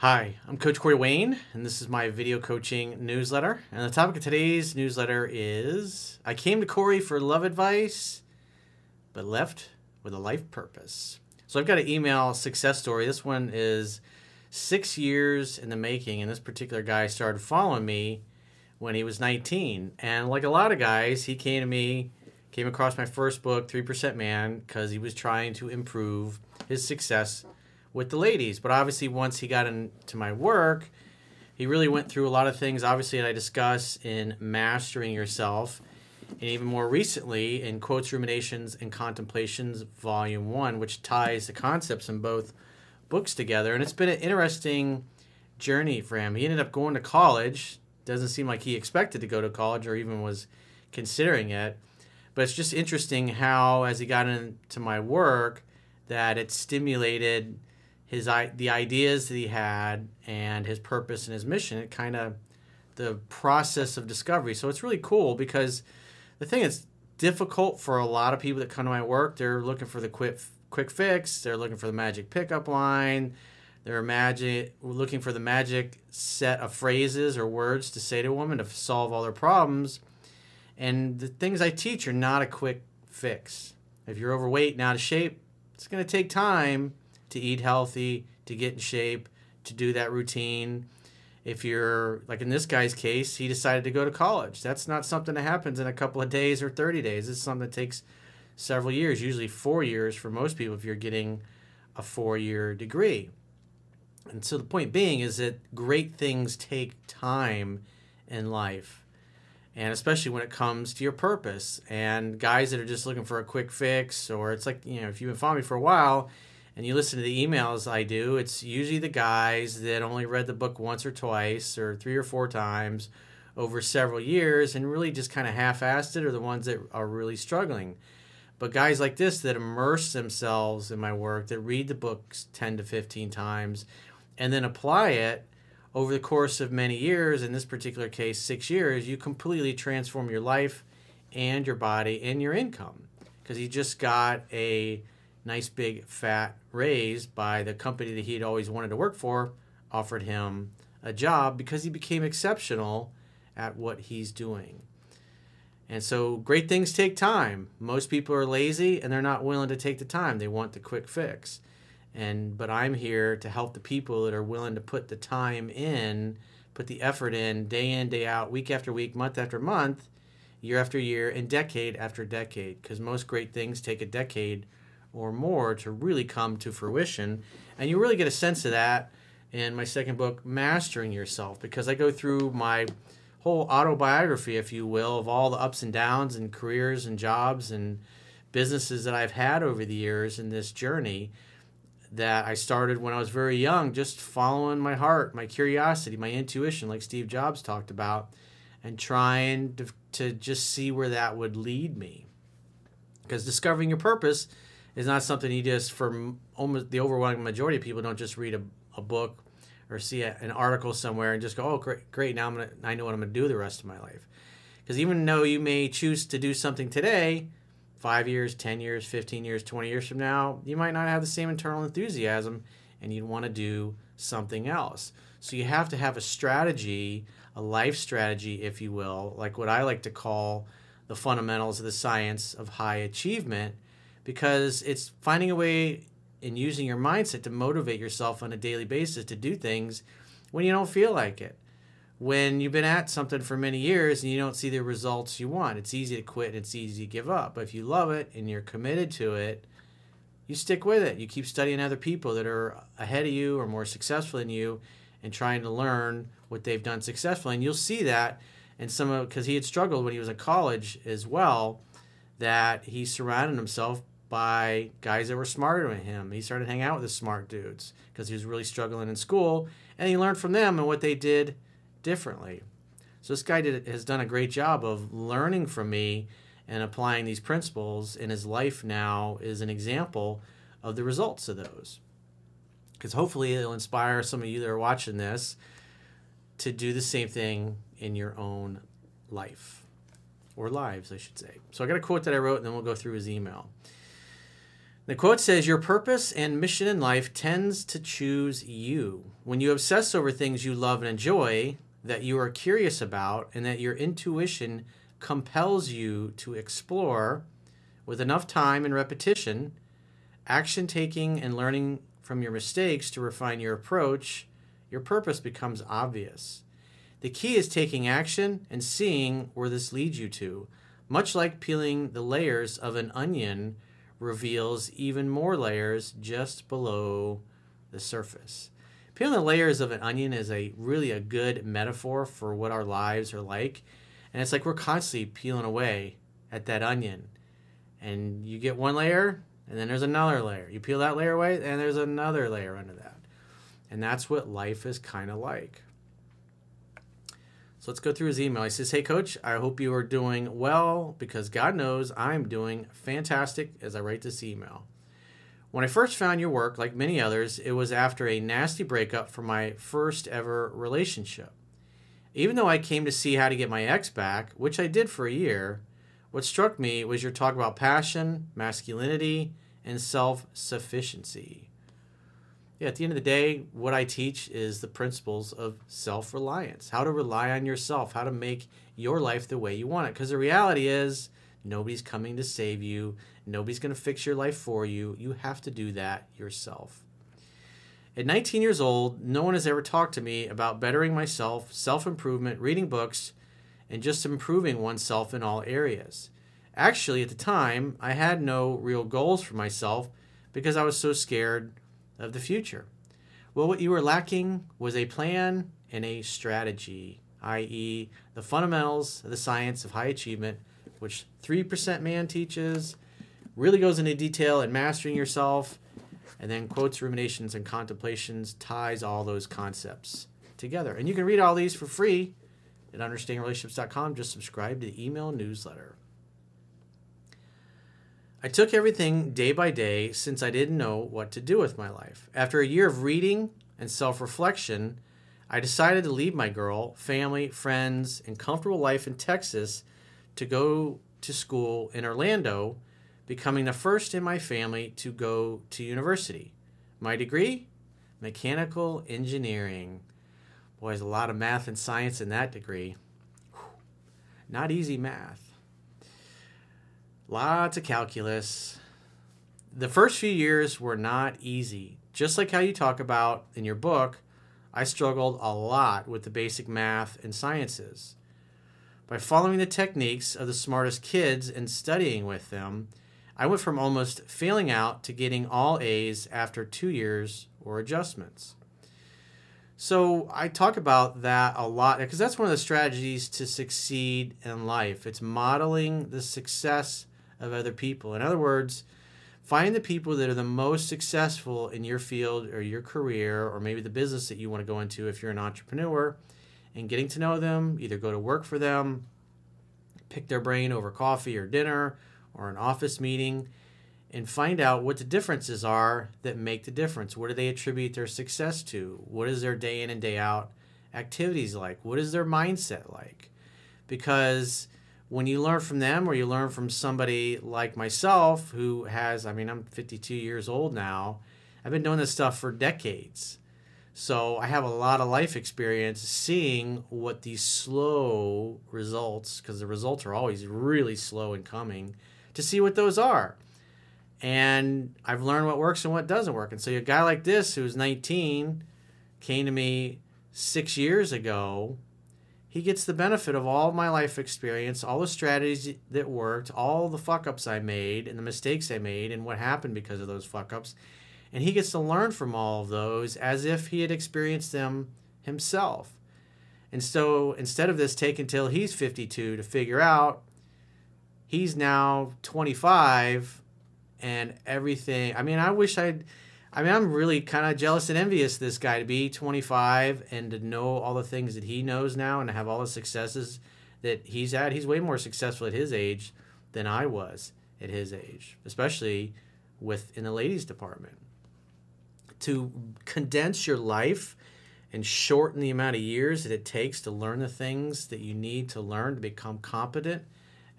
Hi, I'm Coach Corey Wayne, and this is my video coaching newsletter. And the topic of today's newsletter is I came to Corey for love advice, but left with a life purpose. So I've got an email success story. This one is six years in the making, and this particular guy started following me when he was 19. And like a lot of guys, he came to me, came across my first book, 3% Man, because he was trying to improve his success with the ladies. But obviously, once he got into my work, he really went through a lot of things, obviously, that I discuss in Mastering Yourself. And even more recently, in Quotes, Ruminations, and Contemplations, Volume 1, which ties the concepts in both books together. And it's been an interesting journey for him. He ended up going to college. Doesn't seem like he expected to go to college or even was considering it. But it's just interesting how, as he got into my work, that it stimulated his the ideas that he had and his purpose and his mission. It kind of the process of discovery. So it's really cool because the thing is difficult for a lot of people that come to my work. They're looking for the quick quick fix. They're looking for the magic pickup line. They're magic looking for the magic set of phrases or words to say to a woman to solve all their problems. And the things I teach are not a quick fix. If you're overweight and out of shape, it's going to take time to eat healthy, to get in shape, to do that routine. If you're like in this guy's case, he decided to go to college. That's not something that happens in a couple of days or 30 days. It's something that takes several years, usually four years for most people if you're getting a four year degree. And so the point being is that great things take time in life. And especially when it comes to your purpose. And guys that are just looking for a quick fix, or it's like, you know, if you've been following me for a while, and you listen to the emails I do, it's usually the guys that only read the book once or twice or three or four times over several years and really just kind of half assed it are the ones that are really struggling. But guys like this that immerse themselves in my work, that read the books 10 to 15 times, and then apply it over the course of many years, in this particular case, six years, you completely transform your life and your body and your income. Because you just got a nice big fat raise by the company that he had always wanted to work for, offered him a job because he became exceptional at what he's doing. And so great things take time. Most people are lazy and they're not willing to take the time. They want the quick fix. And but I'm here to help the people that are willing to put the time in, put the effort in day in, day out, week after week, month after month, year after year, and decade after decade because most great things take a decade or more to really come to fruition. And you really get a sense of that in my second book, Mastering Yourself, because I go through my whole autobiography, if you will, of all the ups and downs and careers and jobs and businesses that I've had over the years in this journey that I started when I was very young, just following my heart, my curiosity, my intuition, like Steve Jobs talked about, and trying to, to just see where that would lead me. Because discovering your purpose is not something you just for almost the overwhelming majority of people don't just read a, a book or see a, an article somewhere and just go, oh great, great, now I'm gonna I know what I'm gonna do the rest of my life. Because even though you may choose to do something today, five years, ten years, fifteen years, twenty years from now, you might not have the same internal enthusiasm, and you'd want to do something else. So you have to have a strategy, a life strategy, if you will, like what I like to call the fundamentals of the science of high achievement because it's finding a way and using your mindset to motivate yourself on a daily basis to do things when you don't feel like it. When you've been at something for many years and you don't see the results you want, it's easy to quit, and it's easy to give up. But if you love it and you're committed to it, you stick with it. You keep studying other people that are ahead of you or more successful than you and trying to learn what they've done successfully. And you'll see that in some of because he had struggled when he was in college as well, that he surrounded himself by guys that were smarter than him. He started hanging out with the smart dudes because he was really struggling in school, and he learned from them and what they did differently. So this guy did, has done a great job of learning from me and applying these principles, and his life now is an example of the results of those. Because hopefully it'll inspire some of you that are watching this to do the same thing in your own life or lives, I should say. So I got a quote that I wrote, and then we'll go through his email. The quote says, Your purpose and mission in life tends to choose you. When you obsess over things you love and enjoy, that you are curious about, and that your intuition compels you to explore, with enough time and repetition, action taking, and learning from your mistakes to refine your approach, your purpose becomes obvious. The key is taking action and seeing where this leads you to. Much like peeling the layers of an onion reveals even more layers just below the surface. Peeling the layers of an onion is a really a good metaphor for what our lives are like. And it's like we're constantly peeling away at that onion. And you get one layer, and then there's another layer. You peel that layer away, and there's another layer under that. And that's what life is kind of like. So let's go through his email. He says, Hey, coach, I hope you are doing well because God knows I'm doing fantastic as I write this email. When I first found your work, like many others, it was after a nasty breakup from my first ever relationship. Even though I came to see how to get my ex back, which I did for a year, what struck me was your talk about passion, masculinity, and self sufficiency yeah, at the end of the day, what I teach is the principles of self reliance how to rely on yourself, how to make your life the way you want it. Because the reality is, nobody's coming to save you, nobody's going to fix your life for you. You have to do that yourself. At 19 years old, no one has ever talked to me about bettering myself, self improvement, reading books, and just improving oneself in all areas. Actually, at the time, I had no real goals for myself because I was so scared of the future. Well, what you were lacking was a plan and a strategy, i.e., the fundamentals of the science of high achievement, which 3% man teaches, really goes into detail in mastering yourself, and then quotes, ruminations, and contemplations ties all those concepts together. And you can read all these for free at understandingrelationships.com. Just subscribe to the email newsletter. I took everything day by day since I didn't know what to do with my life. After a year of reading and self reflection, I decided to leave my girl, family, friends, and comfortable life in Texas to go to school in Orlando, becoming the first in my family to go to university. My degree? Mechanical engineering. Boy, there's a lot of math and science in that degree. Whew. Not easy math. Lots of calculus. The first few years were not easy. Just like how you talk about in your book, I struggled a lot with the basic math and sciences. By following the techniques of the smartest kids and studying with them, I went from almost failing out to getting all A's after two years or adjustments. So I talk about that a lot because that's one of the strategies to succeed in life. It's modeling the success of other people. In other words, find the people that are the most successful in your field or your career or maybe the business that you want to go into if you're an entrepreneur and getting to know them, either go to work for them, pick their brain over coffee or dinner or an office meeting and find out what the differences are that make the difference. What do they attribute their success to? What is their day in and day out activities like? What is their mindset like? Because when you learn from them or you learn from somebody like myself who has i mean i'm 52 years old now. I've been doing this stuff for decades. So i have a lot of life experience seeing what these slow results because the results are always really slow in coming to see what those are. And i've learned what works and what doesn't work. And so a guy like this who's 19 came to me six years ago he gets the benefit of all my life experience, all the strategies that worked, all the fuck ups I made, and the mistakes I made, and what happened because of those fuck ups. And he gets to learn from all of those as if he had experienced them himself. And so instead of this taking till he's 52 to figure out, he's now 25 and everything. I mean, I wish I'd I mean, I'm really kind of jealous and envious this guy to be 25 and to know all the things that he knows now and to have all the successes that he's had. He's way more successful at his age than I was at his age, especially with in the ladies department. To condense your life and shorten the amount of years that it takes to learn the things that you need to learn to become competent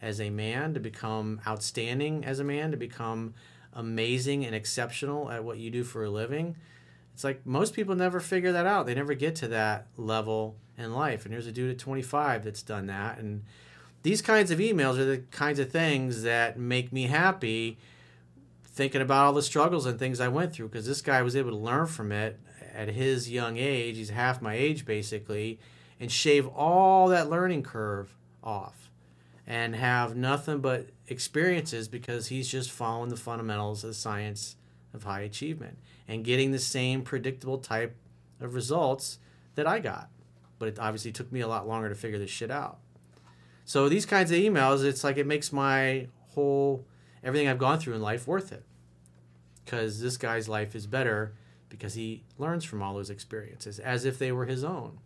as a man, to become outstanding as a man, to become amazing and exceptional at what you do for a living, it's like most people never figure that out. They never get to that level in life. And here's a dude at 25 that's done that. And these kinds of emails are the kinds of things that make me happy thinking about all the struggles and things I went through because this guy was able to learn from it at his young age. He's half my age basically, and shave all that learning curve off and have nothing but experiences because he's just following the fundamentals of the science of high achievement and getting the same predictable type of results that I got. But it obviously took me a lot longer to figure this shit out. So these kinds of emails, it's like it makes my whole everything I've gone through in life worth it. Because this guy's life is better because he learns from all those experiences as if they were his own.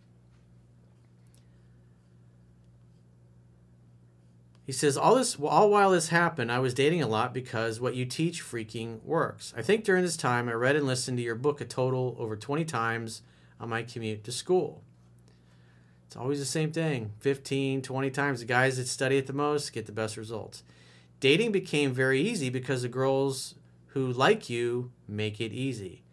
He says, all this, all while this happened, I was dating a lot because what you teach freaking works. I think during this time, I read and listened to your book a total over 20 times on my commute to school. It's always the same thing 15, 20 times. The guys that study it the most get the best results. Dating became very easy because the girls who like you make it easy.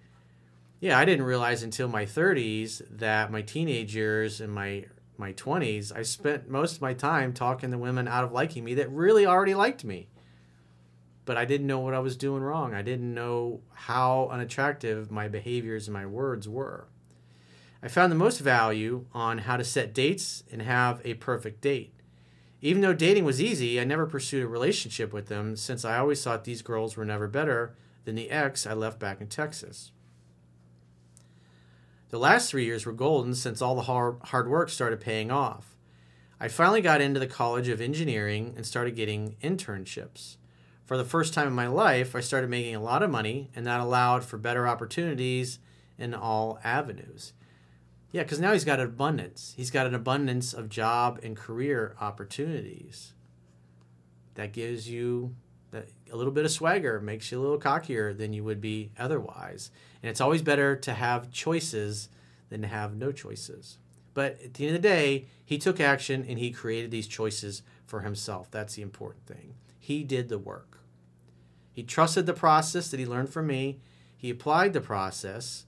Yeah, I didn't realize until my 30s that my teenage years and my my 20s, I spent most of my time talking to women out of liking me that really already liked me. But I didn't know what I was doing wrong. I didn't know how unattractive my behaviors and my words were. I found the most value on how to set dates and have a perfect date. Even though dating was easy, I never pursued a relationship with them since I always thought these girls were never better than the ex I left back in Texas. The last three years were golden since all the hard, hard work started paying off. I finally got into the College of Engineering and started getting internships. For the first time in my life, I started making a lot of money, and that allowed for better opportunities in all avenues. Yeah, because now he's got an abundance. He's got an abundance of job and career opportunities. That gives you that a little bit of swagger, makes you a little cockier than you would be otherwise. And it's always better to have choices than to have no choices. But at the end of the day, he took action and he created these choices for himself. That's the important thing. He did the work. He trusted the process that he learned from me. He applied the process.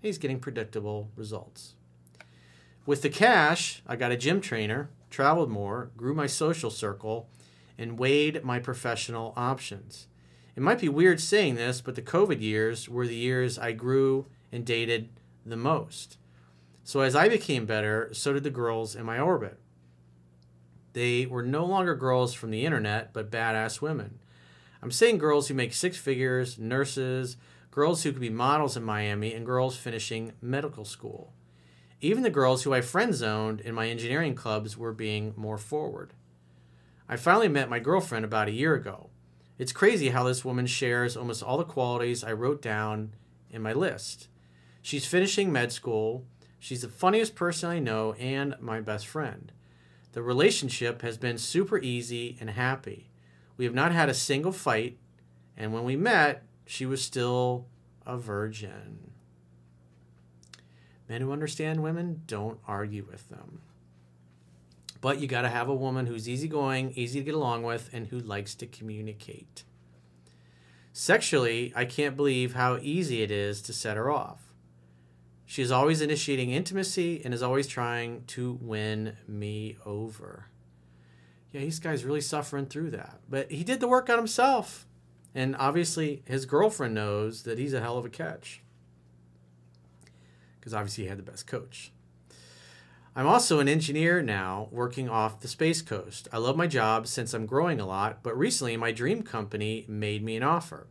He's getting predictable results. With the cash, I got a gym trainer, traveled more, grew my social circle, and weighed my professional options. It might be weird saying this, but the COVID years were the years I grew and dated the most. So as I became better, so did the girls in my orbit. They were no longer girls from the internet, but badass women. I'm saying girls who make six figures, nurses, girls who could be models in Miami, and girls finishing medical school. Even the girls who I friend zoned in my engineering clubs were being more forward. I finally met my girlfriend about a year ago. It's crazy how this woman shares almost all the qualities I wrote down in my list. She's finishing med school. She's the funniest person I know and my best friend. The relationship has been super easy and happy. We have not had a single fight, and when we met, she was still a virgin. Men who understand women don't argue with them. But you got to have a woman who's easygoing, easy to get along with, and who likes to communicate. Sexually, I can't believe how easy it is to set her off. She is always initiating intimacy and is always trying to win me over. Yeah, this guy's really suffering through that. But he did the work on himself. And obviously, his girlfriend knows that he's a hell of a catch. Because obviously, he had the best coach. I'm also an engineer now working off the Space Coast. I love my job since I'm growing a lot, but recently my dream company made me an offer.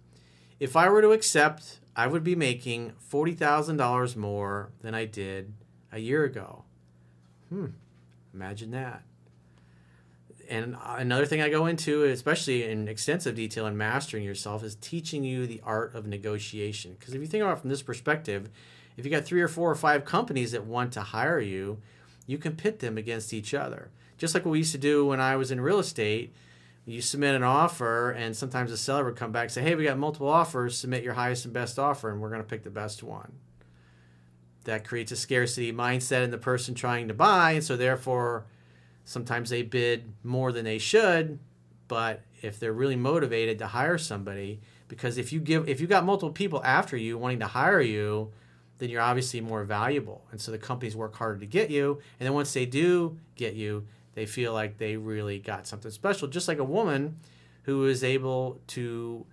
If I were to accept, I would be making $40,000 more than I did a year ago. Hmm, imagine that. And another thing I go into, especially in extensive detail in mastering yourself, is teaching you the art of negotiation. Because if you think about it from this perspective, if you got three or four or five companies that want to hire you, you can pit them against each other. Just like what we used to do when I was in real estate, you submit an offer, and sometimes the seller would come back and say, Hey, we got multiple offers, submit your highest and best offer, and we're going to pick the best one. That creates a scarcity mindset in the person trying to buy, and so therefore, sometimes they bid more than they should. But if they're really motivated to hire somebody, because if you give if you got multiple people after you wanting to hire you then you're obviously more valuable and so the companies work harder to get you and then once they do get you they feel like they really got something special just like a woman who is able to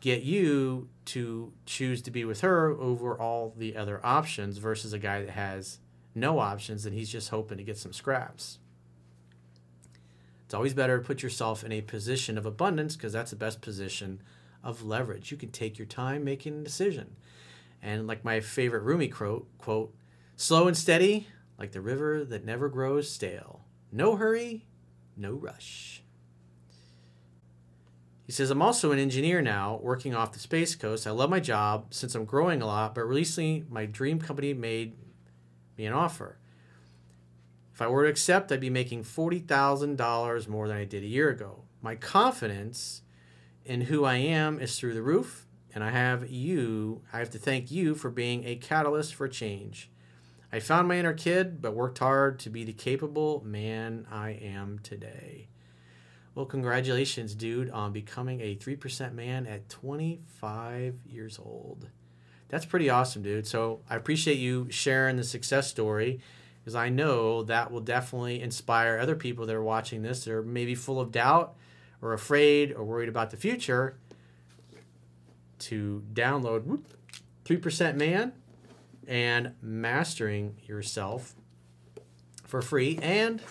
get you to choose to be with her over all the other options versus a guy that has no options and he's just hoping to get some scraps it's always better to put yourself in a position of abundance because that's the best position of leverage. You can take your time making a decision. And like my favorite Rumi quote, quote, slow and steady, like the river that never grows stale. No hurry, no rush. He says, I'm also an engineer now, working off the Space Coast. I love my job since I'm growing a lot, but recently my dream company made me an offer. If I were to accept, I'd be making $40,000 more than I did a year ago. My confidence in who I am is through the roof, and I have you, I have to thank you for being a catalyst for change. I found my inner kid, but worked hard to be the capable man I am today. Well, congratulations, dude, on becoming a 3% man at 25 years old. That's pretty awesome, dude. So I appreciate you sharing the success story because I know that will definitely inspire other people that are watching this that are maybe full of doubt or afraid or worried about the future to download 3% Man and Mastering Yourself for free. And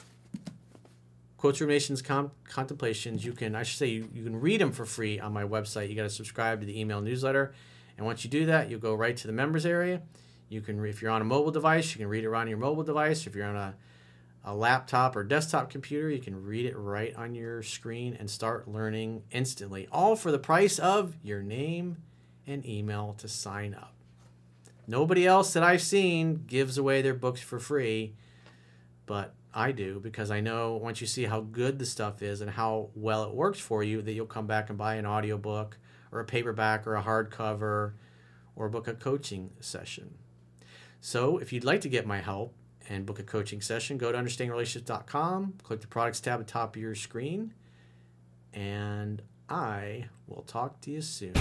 Quotes Ruminations Com- Contemplations, you can, I should say, you, you can read them for free on my website. You got to subscribe to the email newsletter. And once you do that, you'll go right to the members area. You can, if you're on a mobile device, you can read it on your mobile device. If you're on a a laptop or desktop computer, you can read it right on your screen and start learning instantly, all for the price of your name and email to sign up. Nobody else that I've seen gives away their books for free, but I do because I know once you see how good the stuff is and how well it works for you, that you'll come back and buy an audiobook or a paperback or a hardcover or book a coaching session. So, if you'd like to get my help, and book a coaching session, go to understandingrelationships.com, click the products tab at the top of your screen, and I will talk to you soon.